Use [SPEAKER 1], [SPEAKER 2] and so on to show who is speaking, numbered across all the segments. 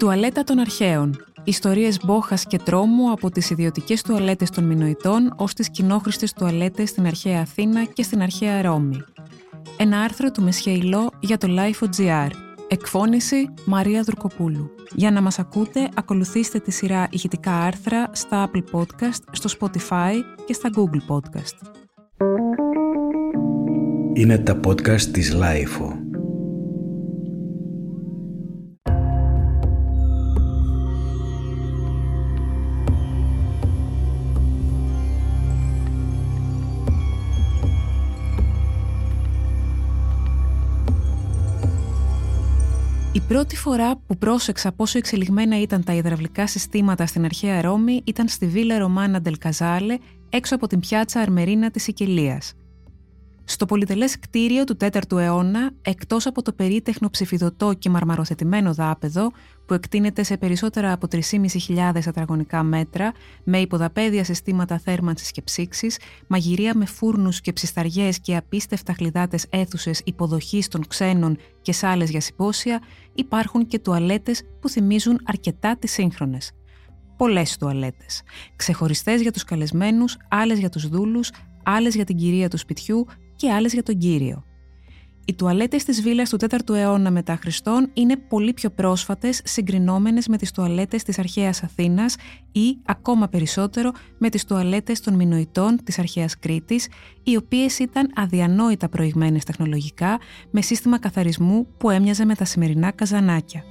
[SPEAKER 1] τουαλέτα των αρχαίων. Ιστορίες μπόχας και τρόμου από τις ιδιωτικές τουαλέτες των Μινοητών ως τις κοινόχρηστες τουαλέτες στην αρχαία Αθήνα και στην αρχαία Ρώμη. Ένα άρθρο του Μεσχεϊλό για το Life.gr. Εκφώνηση Μαρία Δουρκοπούλου. Για να μας ακούτε, ακολουθήστε τη σειρά ηχητικά άρθρα στα Apple Podcast, στο Spotify και στα Google Podcast.
[SPEAKER 2] Είναι τα podcast της Life.
[SPEAKER 1] Πρώτη φορά που πρόσεξα πόσο εξελιγμένα ήταν τα υδραυλικά συστήματα στην αρχαία Ρώμη ήταν στη Βίλα Ρωμάνα Ντελκαζάλε, έξω από την πιάτσα Αρμερίνα της Σικελίας. Στο πολυτελές κτίριο του 4ου αιώνα, εκτός από το περίτεχνο ψηφιδωτό και μαρμαροθετημένο δάπεδο, που εκτείνεται σε περισσότερα από 3.500 τετραγωνικά μέτρα, με υποδαπέδια συστήματα θέρμανσης και ψήξης, μαγειρία με φούρνους και ψισταριές και απίστευτα χλιδάτες αίθουσες υποδοχής των ξένων και σάλε για συμπόσια, υπάρχουν και τουαλέτες που θυμίζουν αρκετά τις σύγχρονες. Πολλές τουαλέτες. Ξεχωριστές για τους καλεσμένους, άλλες για τους δούλους, άλλες για την κυρία του σπιτιού και άλλες για τον Κύριο. Οι τουαλέτες της βίλας του 4ου αιώνα μετά Χριστόν είναι πολύ πιο πρόσφατες συγκρινόμενες με τις τουαλέτες της αρχαίας Αθήνας ή ακόμα περισσότερο με τις τουαλέτες των Μινοητών της αρχαίας Κρήτης, οι οποίες ήταν αδιανόητα προηγμένες τεχνολογικά με σύστημα καθαρισμού που έμοιαζε με τα σημερινά καζανάκια.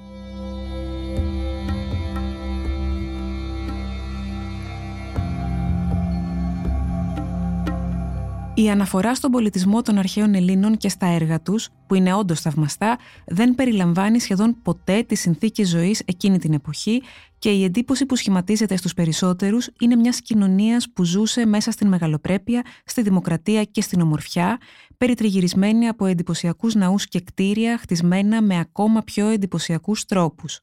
[SPEAKER 1] Η αναφορά στον πολιτισμό των αρχαίων Ελλήνων και στα έργα τους, που είναι όντως θαυμαστά, δεν περιλαμβάνει σχεδόν ποτέ τις συνθήκες ζωής εκείνη την εποχή και η εντύπωση που σχηματίζεται στους περισσότερους είναι μιας κοινωνίας που ζούσε μέσα στην μεγαλοπρέπεια, στη δημοκρατία και στην ομορφιά, περιτριγυρισμένη από εντυπωσιακούς ναούς και κτίρια χτισμένα με ακόμα πιο εντυπωσιακούς τρόπους.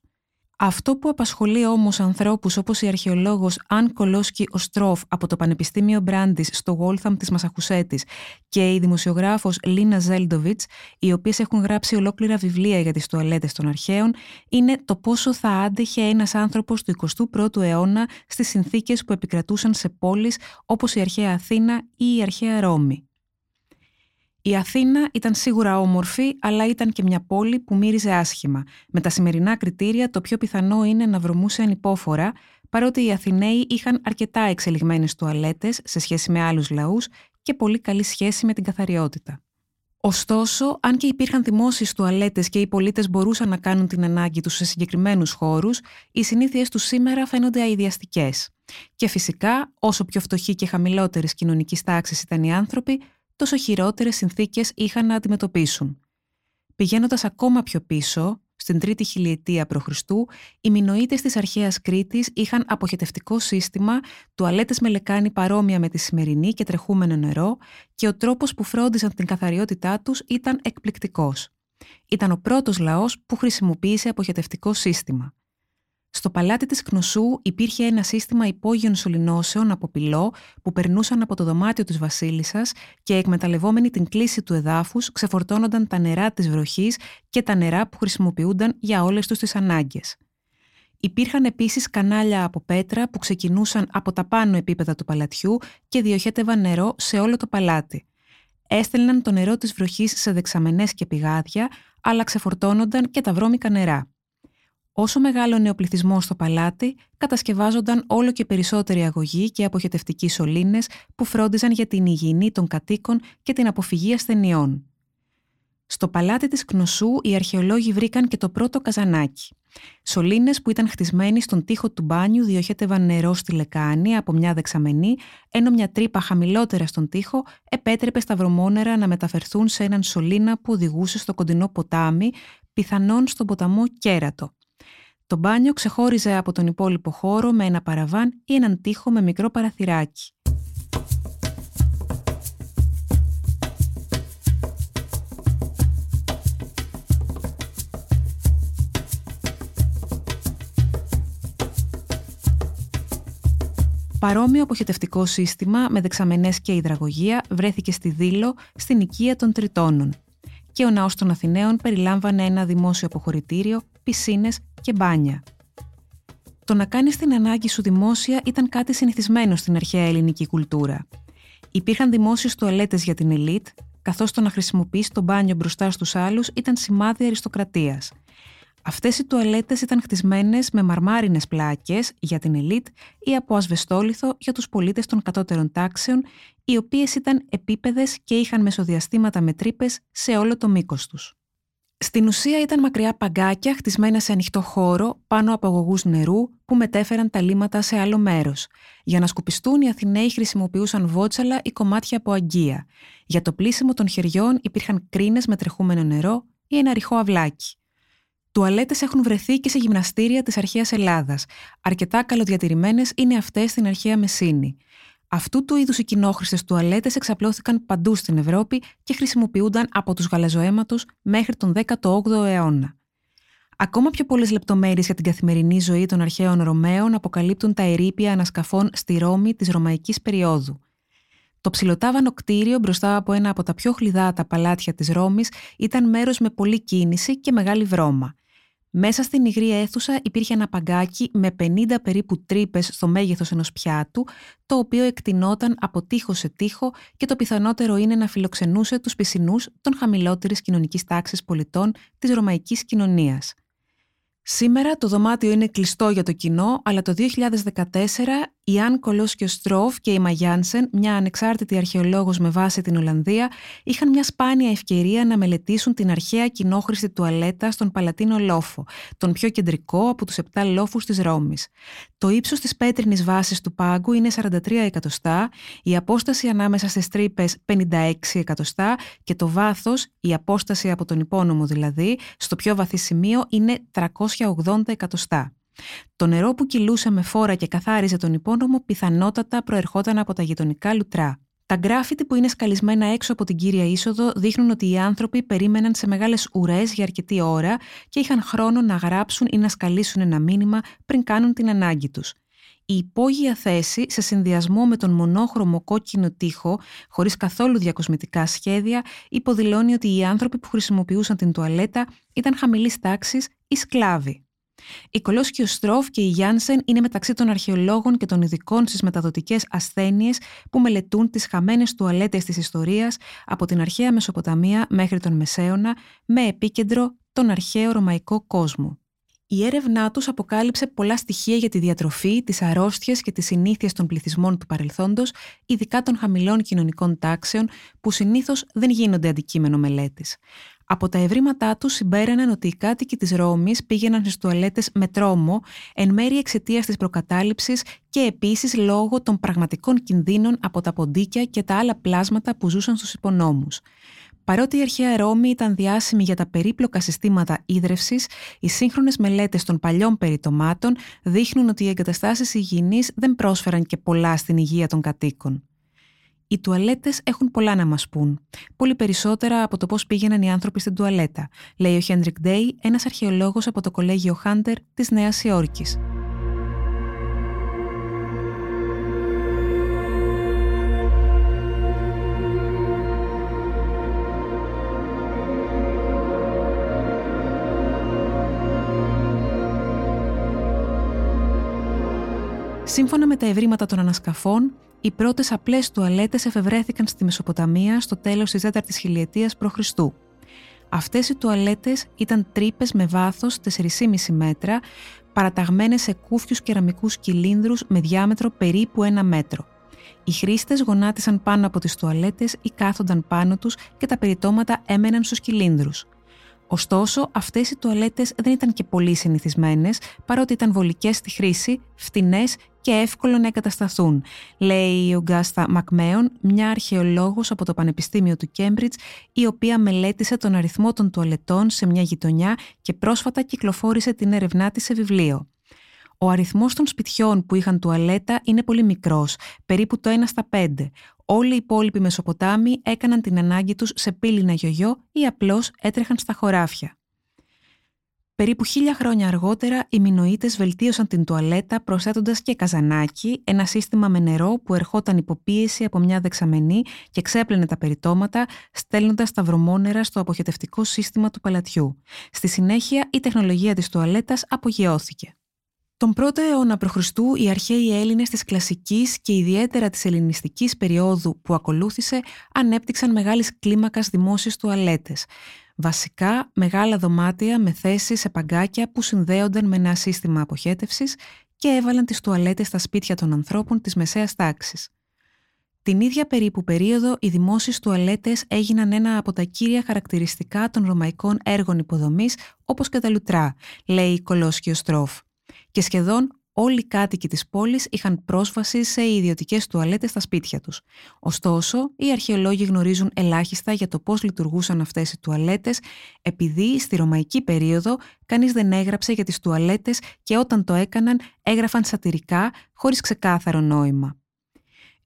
[SPEAKER 1] Αυτό που απασχολεί όμως ανθρώπους όπως η αρχαιολόγος Αν Κολόσκι Οστρόφ από το Πανεπιστήμιο Μπράντι στο Waltham της Μασαχουσέτης και η δημοσιογράφος Λίνα Ζέλντοβιτς, οι οποίες έχουν γράψει ολόκληρα βιβλία για τις τουαλέτες των αρχαίων, είναι το πόσο θα άντεχε ένας άνθρωπος του 21ου αιώνα στις συνθήκες που επικρατούσαν σε πόλεις όπως η αρχαία Αθήνα ή η αρχαία Ρώμη. Η Αθήνα ήταν σίγουρα όμορφη, αλλά ήταν και μια πόλη που μύριζε άσχημα. Με τα σημερινά κριτήρια, το πιο πιθανό είναι να βρωμούσε ανυπόφορα, παρότι οι Αθηναίοι είχαν αρκετά εξελιγμένες τουαλέτες σε σχέση με άλλους λαούς και πολύ καλή σχέση με την καθαριότητα. Ωστόσο, αν και υπήρχαν δημόσιες τουαλέτες και οι πολίτες μπορούσαν να κάνουν την ανάγκη τους σε συγκεκριμένους χώρους, οι συνήθειές τους σήμερα φαίνονται αειδιαστικές. Και φυσικά, όσο πιο φτωχοί και χαμηλότερης κοινωνικής τάξης ήταν οι άνθρωποι, τόσο χειρότερες συνθήκες είχαν να αντιμετωπίσουν. Πηγαίνοντας ακόμα πιο πίσω, στην τρίτη χιλιετία π.Χ., οι Μινοίτες της αρχαίας Κρήτης είχαν αποχετευτικό σύστημα, τουαλέτες με λεκάνη παρόμοια με τη σημερινή και τρεχούμενο νερό και ο τρόπος που φρόντιζαν την καθαριότητά τους ήταν εκπληκτικός. Ήταν ο πρώτος λαός που χρησιμοποίησε αποχετευτικό σύστημα. Στο παλάτι της Κνωσού υπήρχε ένα σύστημα υπόγειων σωληνώσεων από πυλό που περνούσαν από το δωμάτιο της βασίλισσας και εκμεταλλευόμενοι την κλίση του εδάφους ξεφορτώνονταν τα νερά της βροχής και τα νερά που χρησιμοποιούνταν για όλες τους τις ανάγκες. Υπήρχαν επίσης κανάλια από πέτρα που ξεκινούσαν από τα πάνω επίπεδα του παλατιού και διοχέτευαν νερό σε όλο το παλάτι. Έστελναν το νερό της βροχής σε δεξαμενές και πηγάδια, αλλά ξεφορτώνονταν και τα βρώμικα νερά. Όσο μεγάλωνε ο πληθυσμός στο παλάτι, κατασκευάζονταν όλο και περισσότεροι αγωγοί και αποχετευτικοί σωλήνες που φρόντιζαν για την υγιεινή των κατοίκων και την αποφυγή ασθενειών. Στο παλάτι της Κνωσού οι αρχαιολόγοι βρήκαν και το πρώτο καζανάκι. Σωλήνες που ήταν χτισμένοι στον τοίχο του μπάνιου διοχέτευαν νερό στη λεκάνη από μια δεξαμενή, ενώ μια τρύπα χαμηλότερα στον τοίχο επέτρεπε στα βρωμόνερα να μεταφερθούν σε έναν σωλήνα που οδηγούσε στο κοντινό ποτάμι, πιθανόν στον ποταμό Κέρατο. Το μπάνιο ξεχώριζε από τον υπόλοιπο χώρο με ένα παραβάν ή έναν τοίχο με μικρό παραθυράκι. Παρόμοιο αποχετευτικό σύστημα με δεξαμενές και υδραγωγία βρέθηκε στη Δήλο, στην οικία των Τριτώνων. Και ο ναός των Αθηναίων περιλάμβανε ένα δημόσιο αποχωρητήριο, πισίνες και μπάνια. Το να κάνεις την ανάγκη σου δημόσια ήταν κάτι συνηθισμένο στην αρχαία ελληνική κουλτούρα. Υπήρχαν δημόσιες τουαλέτες για την ελίτ, καθώς το να χρησιμοποιήσει το μπάνιο μπροστά στους άλλους ήταν σημάδι αριστοκρατίας. Αυτές οι τουαλέτες ήταν χτισμένες με μαρμάρινες πλάκες για την ελίτ ή από ασβεστόλιθο για τους πολίτες των κατώτερων τάξεων, οι οποίες ήταν επίπεδες και είχαν μεσοδιαστήματα με τρύπες σε όλο το μήκος τους. Στην ουσία ήταν μακριά παγκάκια χτισμένα σε ανοιχτό χώρο πάνω από αγωγούς νερού που μετέφεραν τα λίματα σε άλλο μέρος. Για να σκουπιστούν οι Αθηναίοι χρησιμοποιούσαν βότσαλα ή κομμάτια από αγκία. Για το πλήσιμο των χεριών υπήρχαν κρίνες με τρεχούμενο νερό ή ένα ρηχό αυλάκι. Τουαλέτες έχουν βρεθεί και σε γυμναστήρια της αρχαίας Ελλάδας. Αρκετά καλοδιατηρημένες είναι αυτές στην αρχαία Μεσίνη. Αυτού του είδους οι κοινόχρηστες τουαλέτες εξαπλώθηκαν παντού στην Ευρώπη και χρησιμοποιούνταν από τους γαλαζοαίματου μέχρι τον 18ο αιώνα. Ακόμα πιο πολλές λεπτομέρειες για την καθημερινή ζωή των αρχαίων Ρωμαίων αποκαλύπτουν τα ερήπια ανασκαφών στη Ρώμη της Ρωμαϊκής περίοδου. Το ψιλοτάβανο κτίριο μπροστά από ένα από τα πιο χλιδάτα παλάτια της Ρώμης ήταν μέρος με πολλή κίνηση και μεγάλη βρώμα. Μέσα στην υγρή αίθουσα υπήρχε ένα παγκάκι με 50 περίπου τρύπες στο μέγεθος ενός πιάτου, το οποίο εκτινόταν από τείχο σε τείχο και το πιθανότερο είναι να φιλοξενούσε τους πισινούς των χαμηλότερης κοινωνικής τάξης πολιτών της ρωμαϊκής κοινωνίας. Σήμερα το δωμάτιο είναι κλειστό για το κοινό, αλλά το 2014 η Αν Κολόσκιο Στρόφ και η Μαγιάνσεν, μια ανεξάρτητη αρχαιολόγος με βάση την Ολλανδία, είχαν μια σπάνια ευκαιρία να μελετήσουν την αρχαία κοινόχρηστη τουαλέτα στον Παλατίνο Λόφο, τον πιο κεντρικό από τους επτά λόφους της Ρώμης. Το ύψος της πέτρινης βάσης του πάγκου είναι 43 εκατοστά, η απόσταση ανάμεσα στις τρύπες 56 εκατοστά και το βάθος, η απόσταση από τον υπόνομο δηλαδή, στο πιο βαθύ σημείο είναι 380 εκατοστά. Το νερό που κυλούσε με φόρα και καθάριζε τον υπόνομο πιθανότατα προερχόταν από τα γειτονικά λουτρά. Τα γκράφιτι που είναι σκαλισμένα έξω από την κύρια είσοδο δείχνουν ότι οι άνθρωποι περίμεναν σε μεγάλες ουρές για αρκετή ώρα και είχαν χρόνο να γράψουν ή να σκαλίσουν ένα μήνυμα πριν κάνουν την ανάγκη τους. Η υπόγεια θέση, σε συνδυασμό με τον μονόχρωμο κόκκινο τοίχο, χωρίς καθόλου διακοσμητικά σχέδια, υποδηλώνει ότι οι άνθρωποι που χρησιμοποιούσαν την τουαλέτα ήταν χαμηλής τάξης ή σκλάβοι. Η Κολόσκιο Στρόφ και η Γιάνσεν είναι μεταξύ των αρχαιολόγων και των ειδικών στις μεταδοτικές ασθένειες που μελετούν τις χαμένες τουαλέτες της ιστορίας από την αρχαία Μεσοποταμία μέχρι τον Μεσαίωνα, με επίκεντρο τον αρχαίο ρωμαϊκό κόσμο. Η έρευνά τους αποκάλυψε πολλά στοιχεία για τη διατροφή, τις αρρώστιες και τις συνήθειες των πληθυσμών του παρελθόντος, ειδικά των χαμηλών κοινωνικών τάξεων, που συνήθως δεν γίνονται αντικείμενο μελέτης. Από τα ευρήματά τους συμπέραναν ότι οι κάτοικοι της Ρώμης πήγαιναν στις τουαλέτες με τρόμο, εν μέρει εξαιτίας της προκατάληψης και επίσης λόγω των πραγματικών κινδύνων από τα ποντίκια και τα άλλα πλάσματα που ζούσαν στους υπονόμους. Παρότι η αρχαία Ρώμη ήταν διάσημη για τα περίπλοκα συστήματα ίδρυυση, οι σύγχρονες μελέτες των παλιών περιτομάτων δείχνουν ότι οι εγκαταστάσεις υγιεινής δεν πρόσφεραν και πολλά στην υγεία των κατοίκων. Οι τουαλέτες έχουν πολλά να μας πούν. Πολύ περισσότερα από το πώς πήγαιναν οι άνθρωποι στην τουαλέτα, λέει ο Χέντρικ Ντέι, ένας αρχαιολόγος από το κολέγιο Χάντερ της Νέας Υόρκης. Σύμφωνα με τα ευρήματα των ανασκαφών, οι πρώτες απλές τουαλέτες εφευρέθηκαν στη Μεσοποταμία στο τέλος της 4η χιλιετίας π.Χ. Αυτές οι τουαλέτες ήταν τρύπες με βάθος 4,5 μέτρα, παραταγμένες σε κούφιους κεραμικούς κυλίνδρους με διάμετρο περίπου ένα μέτρο. Οι χρήστες γονάτισαν πάνω από τις τουαλέτες ή κάθονταν πάνω τους και τα περιτώματα έμεναν στους κυλίνδρους. Ωστόσο, αυτές οι τουαλέτες δεν ήταν και πολύ συνηθισμένες, παρότι ήταν βολικές στη χρήση, φτηνές και εύκολο να εγκατασταθούν, λέει η Ογκάστα Μακμέον, μια αρχαιολόγος από το Πανεπιστήμιο του Κέμπριτζ, η οποία μελέτησε τον αριθμό των τουαλετών σε μια γειτονιά και πρόσφατα κυκλοφόρησε την έρευνά της σε βιβλίο. Ο αριθμός των σπιτιών που είχαν τουαλέτα είναι πολύ μικρός, περίπου το 1 στα 5. Όλοι οι υπόλοιποι Μεσοποτάμοι έκαναν την ανάγκη τους σε πύληνα γιογιό ή απλώς έτρεχαν στα χωράφια. Περίπου χίλια χρόνια αργότερα, οι Μινοίτες βελτίωσαν την τουαλέτα προσθέτοντας και καζανάκι, ένα σύστημα με νερό που ερχόταν υποπίεση από μια δεξαμενή και ξέπλαινε τα περιτώματα, στέλνοντας τα βρωμόνερα στο αποχετευτικό σύστημα του παλατιού. Στη συνέχεια, η τεχνολογία της τουαλέτας απογειώθηκε. Τον πρώτο αιώνα π.Χ. οι αρχαίοι Έλληνες της κλασικής και ιδιαίτερα της ελληνιστικής περίοδου που ακολούθησε ανέπτυξαν μεγάλης κλίμακας δημόσιες τουαλέτες. Βασικά μεγάλα δωμάτια με θέσεις σε παγκάκια που συνδέονταν με ένα σύστημα αποχέτευσης και έβαλαν τις τουαλέτες στα σπίτια των ανθρώπων της μεσαίας τάξης. Την ίδια περίπου περίοδο, οι δημόσιες τουαλέτες έγιναν ένα από τα κύρια χαρακτηριστικά των ρωμαϊκών έργων υποδομής, όπως και τα λουτρά, λέει η Κολόσχιο Στρόφ. Και σχεδόν όλοι οι κάτοικοι της πόλης είχαν πρόσβαση σε ιδιωτικές τουαλέτες στα σπίτια τους. Ωστόσο, οι αρχαιολόγοι γνωρίζουν ελάχιστα για το πώς λειτουργούσαν αυτές οι τουαλέτες, επειδή στη ρωμαϊκή περίοδο κανείς δεν έγραψε για τις τουαλέτες και όταν το έκαναν έγραφαν σατυρικά, χωρίς ξεκάθαρο νόημα.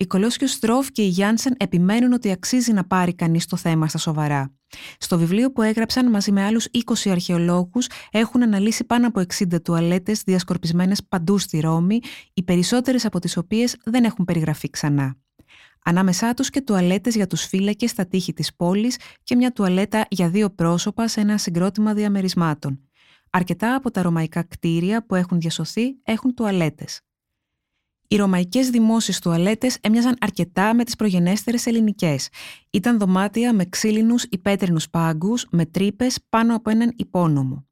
[SPEAKER 1] Οι Κολόσιος Στρόφ και η Γιάνσεν επιμένουν ότι αξίζει να πάρει κανείς το θέμα στα σοβαρά. Στο βιβλίο που έγραψαν μαζί με άλλους 20 αρχαιολόγους έχουν αναλύσει πάνω από 60 τουαλέτες διασκορπισμένες παντού στη Ρώμη, οι περισσότερες από τις οποίες δεν έχουν περιγραφεί ξανά. Ανάμεσά τους και τουαλέτες για τους φύλακες στα τείχη της πόλης και μια τουαλέτα για δύο πρόσωπα σε ένα συγκρότημα διαμερισμάτων. Αρκετά από τα ρωμαϊκά κτίρια που έχουν διασωθεί έχουν τουαλέτες. Οι ρωμαϊκές δημόσιες τουαλέτες έμοιαζαν αρκετά με τις προγενέστερες ελληνικές. Ήταν δωμάτια με ξύλινους ή πέτρινους πάγκους, με τρύπες πάνω από έναν υπόνομο.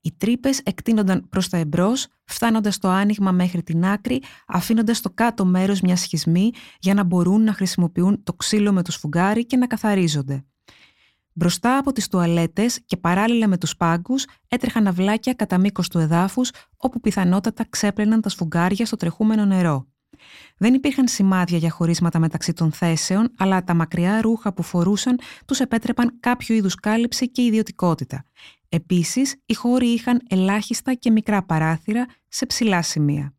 [SPEAKER 1] Οι τρύπες εκτείνονταν προς τα εμπρός, φτάνοντας το άνοιγμα μέχρι την άκρη, αφήνοντας το κάτω μέρος μια σχισμή για να μπορούν να χρησιμοποιούν το ξύλο με το σφουγγάρι και να καθαρίζονται. Μπροστά από τις τουαλέτες και παράλληλα με τους πάγκους έτρεχαν αυλάκια κατά μήκος του εδάφους όπου πιθανότατα ξέπλαιναν τα σφουγγάρια στο τρεχούμενο νερό. Δεν υπήρχαν σημάδια για χωρίσματα μεταξύ των θέσεων, αλλά τα μακριά ρούχα που φορούσαν τους επέτρεπαν κάποιο είδους κάλυψη και ιδιωτικότητα. Επίσης, οι χώροι είχαν ελάχιστα και μικρά παράθυρα σε ψηλά σημεία.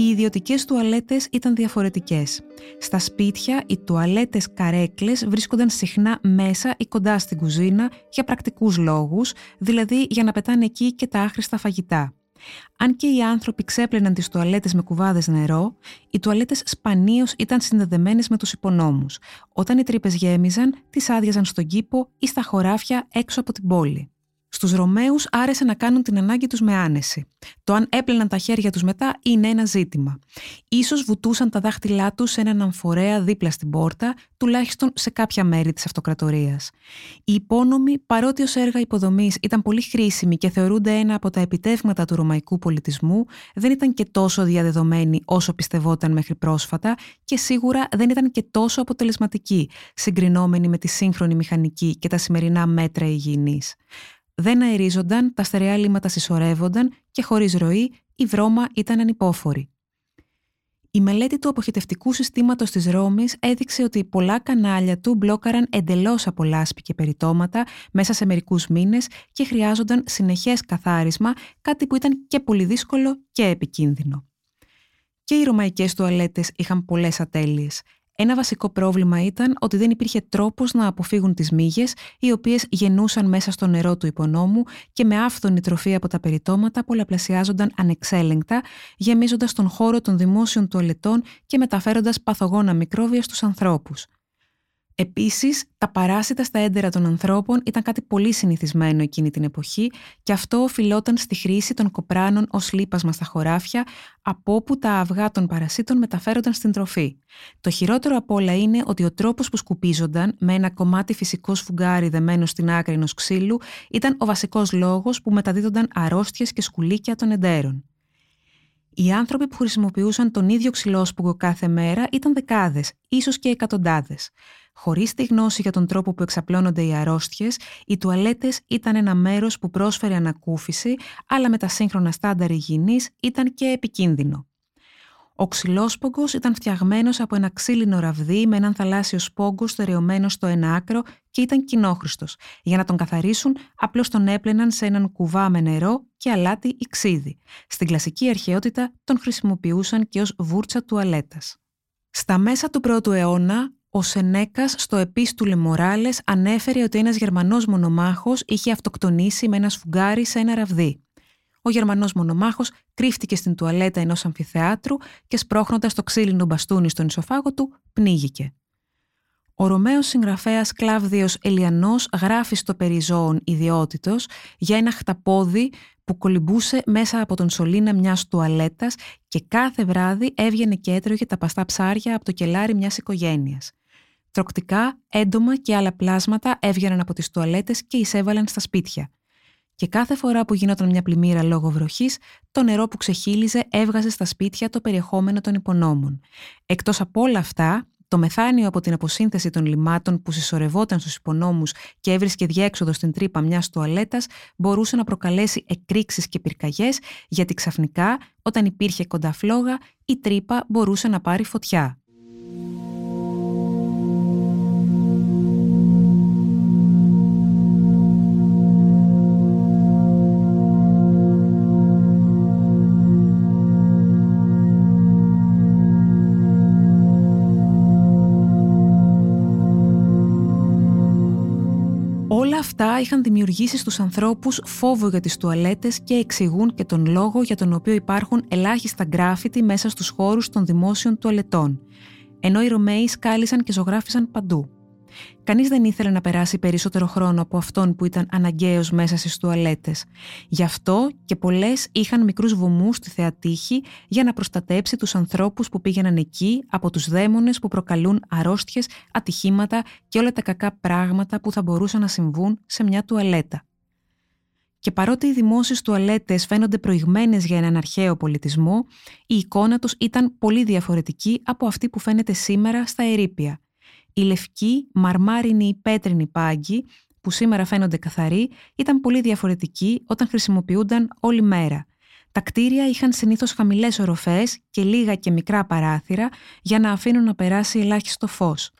[SPEAKER 1] Ιδιωτικές τουαλέτες ήταν διαφορετικές. Στα σπίτια, οι τουαλέτες καρέκλες βρίσκονταν συχνά μέσα ή κοντά στην κουζίνα για πρακτικούς λόγους, δηλαδή για να πετάνε εκεί και τα άχρηστα φαγητά. Αν και οι άνθρωποι ξέπλαιναν τις τουαλέτες με κουβάδες νερό, οι τουαλέτες σπανίως ήταν συνδεδεμένες με τους υπονόμους. Όταν οι τρύπες γέμιζαν, τις άδειαζαν στον κήπο ή στα χωράφια έξω από την πόλη. Στους Ρωμαίους άρεσε να κάνουν την ανάγκη τους με άνεση. Το αν έπλαιναν τα χέρια τους μετά είναι ένα ζήτημα. Ίσως βουτούσαν τα δάχτυλά τους σε έναν αμφορέα δίπλα στην πόρτα, τουλάχιστον σε κάποια μέρη της αυτοκρατορίας. Οι υπόνομοι, παρότι ως έργα υποδομής ήταν πολύ χρήσιμοι και θεωρούνται ένα από τα επιτεύγματα του ρωμαϊκού πολιτισμού, δεν ήταν και τόσο διαδεδομένοι όσο πιστευόταν μέχρι πρόσφατα και σίγουρα δεν ήταν και τόσο αποτελεσματικοί, συγκρινόμενοι με τη σύγχρονη μηχανική και τα σημερινά μέτρα υγιεινής δεν αερίζονταν, τα στερεά λίμματα συσσωρεύονταν και χωρίς ροή η βρώμα ήταν ανυπόφορη. Η μελέτη του αποχετευτικού συστήματος της Ρώμης έδειξε ότι πολλά κανάλια του μπλόκαραν εντελώς από λάσπη και περιτώματα μέσα σε μερικούς μήνες και χρειάζονταν συνεχές καθάρισμα, κάτι που ήταν και πολύ δύσκολο και επικίνδυνο. Και οι ρωμαϊκές τουαλέτες είχαν πολλές ατέλειες. Ένα βασικό πρόβλημα ήταν ότι δεν υπήρχε τρόπος να αποφύγουν τις μύγες, οι οποίες γεννούσαν μέσα στο νερό του υπονόμου και με άφθονη τροφή από τα περιτώματα πολλαπλασιάζονταν ανεξέλεγκτα, γεμίζοντας τον χώρο των δημόσιων τουαλετών και μεταφέροντας παθογόνα μικρόβια στους ανθρώπους. Επίσης, τα παράσιτα στα έντερα των ανθρώπων ήταν κάτι πολύ συνηθισμένο εκείνη την εποχή και αυτό οφειλόταν στη χρήση των κοπράνων ως λίπασμα στα χωράφια, από όπου τα αυγά των παρασίτων μεταφέρονταν στην τροφή. Το χειρότερο απ' όλα είναι ότι ο τρόπος που σκουπίζονταν, με ένα κομμάτι φυσικό σφουγγάρι δεμένο στην άκρη ενός ξύλου, ήταν ο βασικός λόγος που μεταδίδονταν αρρώστιες και σκουλίκια των εντέρων. Οι άνθρωποι που χρησιμοποιούσαν τον ίδιο ξυλόσπουγο κάθε μέρα ήταν δεκάδες, ίσως και εκατοντάδες. Χωρίς τη γνώση για τον τρόπο που εξαπλώνονται οι αρρώστιες, οι τουαλέτες ήταν ένα μέρος που πρόσφερε ανακούφιση, αλλά με τα σύγχρονα στάνταρ υγιεινής ήταν και επικίνδυνο. Ο ξυλόσπογκος ήταν φτιαγμένος από ένα ξύλινο ραβδί με έναν θαλάσσιο σπόγκο στερεωμένο στο ένα άκρο και ήταν κοινόχρηστος. Για να τον καθαρίσουν, απλώς τον έπλαιναν σε έναν κουβά με νερό και αλάτι ή ξύδι. Στην κλασική αρχαιότητα τον χρησιμοποιούσαν και ως βούρτσα τουαλέτας. Στα μέσα του πρώτου αιώνα, ο Σενέκας στο Επίστουλε Μοράλες ανέφερε ότι ένας Γερμανός μονομάχος είχε αυτοκτονήσει με ένα σφουγγάρι σε ένα ραβδί. Ο Γερμανός μονομάχος κρύφτηκε στην τουαλέτα ενός αμφιθεάτρου και σπρώχνοντας το ξύλινο μπαστούνι στον ισοφάγο του, πνίγηκε. Ο Ρωμαίος συγγραφέας Κλάβδιος Ελιανός γράφει στο περιζώων ιδιότητος για ένα χταπόδι που κολυμπούσε μέσα από τον σωλήνα μιας τουαλέτας και κάθε βράδυ έβγαινε και έτρωγε τα παστά ψάρια από το κελάρι μιας οικογένειας. Τροκτικά, έντομα και άλλα πλάσματα έβγαιναν από τις τουαλέτες και εισέβαλαν στα σπίτια. Και κάθε φορά που γινόταν μια πλημμύρα λόγω βροχής, το νερό που ξεχύλιζε έβγαζε στα σπίτια το περιεχόμενο των υπονόμων. Εκτός από όλα αυτά, το μεθάνιο από την αποσύνθεση των λιμάτων που συσσωρευόταν στους υπονόμους και έβρισκε διέξοδο στην τρύπα μιας τουαλέτας μπορούσε να προκαλέσει εκρήξεις και πυρκαγιές, γιατί ξαφνικά, όταν υπήρχε κοντά φλόγα, η τρύπα μπορούσε να πάρει φωτιά. Αυτά είχαν δημιουργήσει στους ανθρώπους φόβο για τις τουαλέτες και εξηγούν και τον λόγο για τον οποίο υπάρχουν ελάχιστα γκράφιτι μέσα στους χώρους των δημόσιων τουαλετών, ενώ οι Ρωμαίοι σκάλισαν και ζωγράφισαν παντού. Κανείς δεν ήθελε να περάσει περισσότερο χρόνο από αυτόν που ήταν αναγκαίος μέσα στις τουαλέτες. Γι' αυτό και πολλές είχαν μικρούς βωμούς στη θεατήχη για να προστατέψει τους ανθρώπους που πήγαιναν εκεί από τους δαίμονες που προκαλούν αρρώστιες, ατυχήματα και όλα τα κακά πράγματα που θα μπορούσαν να συμβούν σε μια τουαλέτα. Και παρότι οι δημόσιες τουαλέτες φαίνονται προηγμένες για έναν αρχαίο πολιτισμό, η εικόνα τους ήταν πολύ διαφορετική από αυτή που φαίνεται σήμερα στα ερήπια. Οι λευκοί, μαρμάρινοι ή πέτρινοι πάγκοι, που σήμερα φαίνονται καθαροί, ήταν πολύ διαφορετικοί όταν χρησιμοποιούνταν όλη μέρα. Τα κτίρια είχαν συνήθως χαμηλές οροφές και λίγα και μικρά παράθυρα για να αφήνουν να περάσει ελάχιστο φως,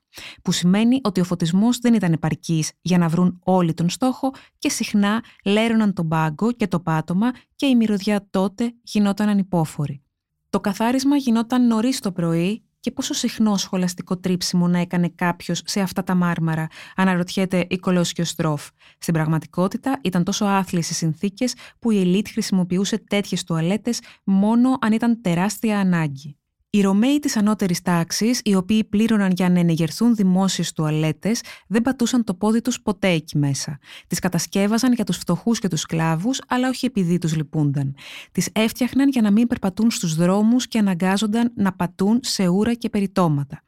[SPEAKER 1] που σημαίνει ότι ο φωτισμός δεν ήταν επαρκής για να βρουν όλοι τον στόχο και συχνά λέρωναν τον πάγκο και το πάτωμα και η μυρωδιά τότε γινόταν ανυπόφορη. Το καθάρισμα γινόταν νωρίς το πρωί και πόσο συχνό σχολαστικό τρίψιμο να έκανε κάποιος σε αυτά τα μάρμαρα, αναρωτιέται η Κολόσιος Στρόφ. Στην πραγματικότητα ήταν τόσο άθλιες οι συνθήκες που η ελίτ χρησιμοποιούσε τέτοιες τουαλέτες μόνο αν ήταν τεράστια ανάγκη. Οι Ρωμαίοι της ανώτερης τάξης, οι οποίοι πλήρωναν για να ενεγερθούν δημόσιες τουαλέτες, δεν πατούσαν το πόδι τους ποτέ εκεί μέσα. Τις κατασκεύαζαν για τους φτωχούς και τους σκλάβους, αλλά όχι επειδή τους λυπούνταν. Τις έφτιαχναν για να μην περπατούν στους δρόμους και αναγκάζονταν να πατούν σε ούρα και περιτώματα.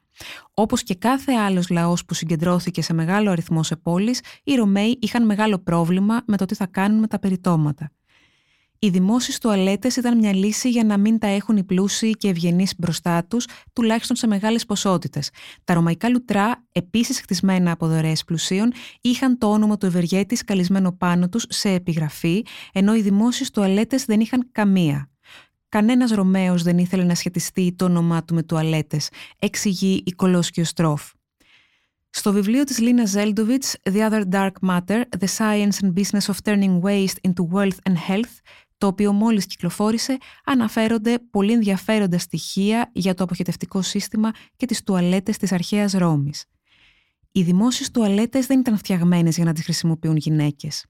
[SPEAKER 1] Όπως και κάθε άλλος λαός που συγκεντρώθηκε σε μεγάλο αριθμό σε πόλεις, οι Ρωμαίοι είχαν μεγάλο πρόβλημα με το τι θα κάνουν με τα περιτώματα. Οι δημόσιες τουαλέτες ήταν μια λύση για να μην τα έχουν οι πλούσιοι και ευγενείς μπροστά τους, τουλάχιστον σε μεγάλες ποσότητες. Τα ρωμαϊκά λουτρά, επίσης χτισμένα από δωρεές πλουσίων, είχαν το όνομα του ευεργέτη καλισμένο πάνω τους σε επιγραφή, ενώ οι δημόσιες τουαλέτες δεν είχαν καμία. Κανένας Ρωμαίος δεν ήθελε να σχετιστεί το όνομά του με τουαλέτες, εξηγεί η Κολόσκιο Στρόφ. Στο βιβλίο της Λίνα Ζέλντοβιτς «The Other Dark Matter, The Science and Business of Turning Waste into Wealth and Health», το οποίο μόλις κυκλοφόρησε, αναφέρονται πολύ ενδιαφέροντα στοιχεία για το αποχετευτικό σύστημα και τις τουαλέτες της αρχαίας Ρώμης. Οι δημόσιες τουαλέτες δεν ήταν φτιαγμένες για να τις χρησιμοποιούν γυναίκες.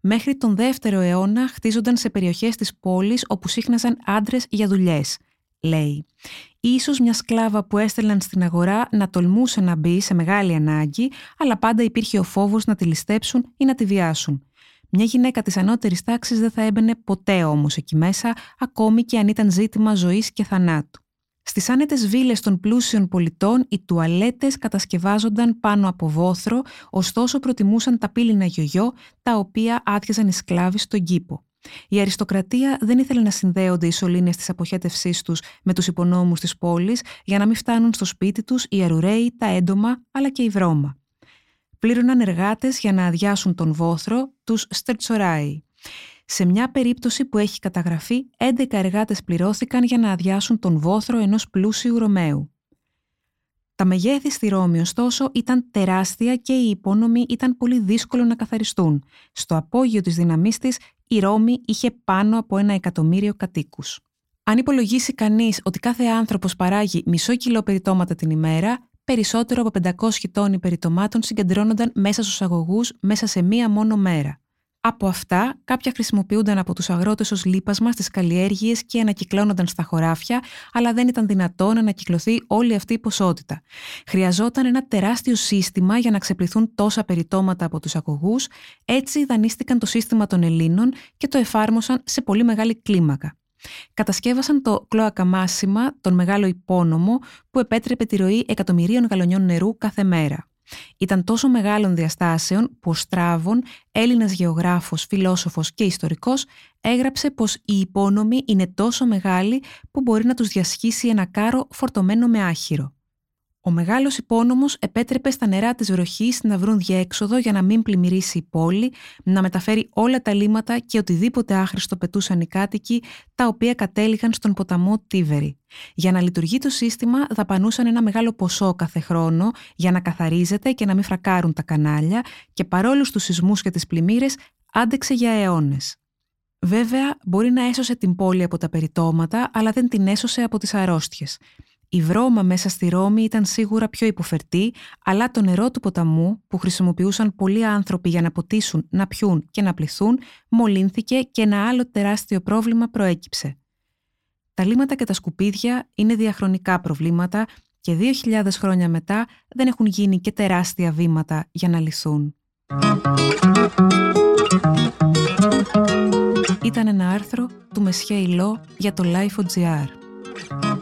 [SPEAKER 1] Μέχρι τον 2ο αιώνα χτίζονταν σε περιοχές της πόλης όπου σύχναζαν άντρες για δουλειές, λέει. Ίσως μια σκλάβα που έστελναν στην αγορά να τολμούσε να μπει σε μεγάλη ανάγκη, αλλά πάντα υπήρχε ο φόβος να τη ληστέψουν ή να τη βιάσουν. Μια γυναίκα της ανώτερης τάξης δεν θα έμπαινε ποτέ όμως εκεί μέσα, ακόμη και αν ήταν ζήτημα ζωής και θανάτου. Στις άνετες βίλες των πλούσιων πολιτών, οι τουαλέτες κατασκευάζονταν πάνω από βόθρο, ωστόσο προτιμούσαν τα πύληνα γιογιό, τα οποία άδειαζαν οι σκλάβοι στον κήπο. Η αριστοκρατία δεν ήθελε να συνδέονται οι σωλήνες της αποχέτευσής τους με τους υπονόμους της πόλης για να μην φτάνουν στο σπίτι τους οι αρουραίοι, τα έντομα αλλά και η βρώμα πλήρωναν εργάτες για να αδειάσουν τον βόθρο, τους στερτσοράι. σε μια περίπτωση που έχει καταγραφεί 11 εργάτες πληρώθηκαν για να αδειάσουν τον βόθρο ενός πλούσιου Ρωμαίου. Τα μεγέθη στη Ρώμη, ωστόσο, ήταν τεράστια και οι υπόνομοι ήταν πολύ δύσκολο να καθαριστούν. Στο απόγειο της δύναμής της, η Ρώμη είχε πάνω από ένα εκατομμύριο κατοίκους. Αν υπολογίσει κανείς ότι κάθε άνθρωπος παράγει μισό κιλό περιτώματα την ημέρα, περισσότερο από 500 τόνοι περιτομάτων συγκεντρώνονταν μέσα στους αγωγούς μέσα σε μία μόνο μέρα. Από αυτά, κάποια χρησιμοποιούνταν από τους αγρότες ως λείπασμα στις καλλιέργειες και ανακυκλώνονταν στα χωράφια, αλλά δεν ήταν δυνατόν να ανακυκλωθεί όλη αυτή η ποσότητα. Χρειαζόταν ένα τεράστιο σύστημα για να ξεπληθούν τόσα περιτώματα από τους αγωγούς, έτσι δανείστηκαν το σύστημα των Ελλήνων και το εφάρμοσαν σε πολύ μεγάλη κλίμακα. Κατασκεύασαν το κλώακα μάσιμα, τον μεγάλο υπόνομο, που επέτρεπε τη ροή εκατομμυρίων γαλονιών νερού κάθε μέρα. Ήταν τόσο μεγάλων διαστάσεων που ο Στράβων, Έλληνας γεωγράφος, φιλόσοφος και ιστορικός, έγραψε πως η υπόνομη είναι τόσο μεγάλη που μπορεί να τους διασχίσει ένα κάρο φορτωμένο με άχυρο. Ο μεγάλος υπόνομος επέτρεπε στα νερά της βροχής να βρουν διέξοδο για να μην πλημμυρίσει η πόλη, να μεταφέρει όλα τα λίματα και οτιδήποτε άχρηστο πετούσαν οι κάτοικοι, τα οποία κατέληγαν στον ποταμό Τίβερη. Για να λειτουργεί το σύστημα δαπανούσαν ένα μεγάλο ποσό κάθε χρόνο για να καθαρίζεται και να μην φρακάρουν τα κανάλια και παρόλους τους σεισμούς και τις πλημμύρες άντεξε για αιώνες. Βέβαια, μπορεί να έσωσε την πόλη από τα περιτώματα, αλλά δεν την έσωσε από τις αρρώστιες. Η βρώμα μέσα στη Ρώμη ήταν σίγουρα πιο υποφερτή, αλλά το νερό του ποταμού, που χρησιμοποιούσαν πολλοί άνθρωποι για να ποτίσουν, να πιούν και να πληθούν, μολύνθηκε και ένα άλλο τεράστιο πρόβλημα προέκυψε. Τα λίματα και τα σκουπίδια είναι διαχρονικά προβλήματα και 2.000 χρόνια μετά δεν έχουν γίνει και τεράστια βήματα για να λυθούν. Ήταν ένα άρθρο του Μεσχέ Ιλό για το Life.gr.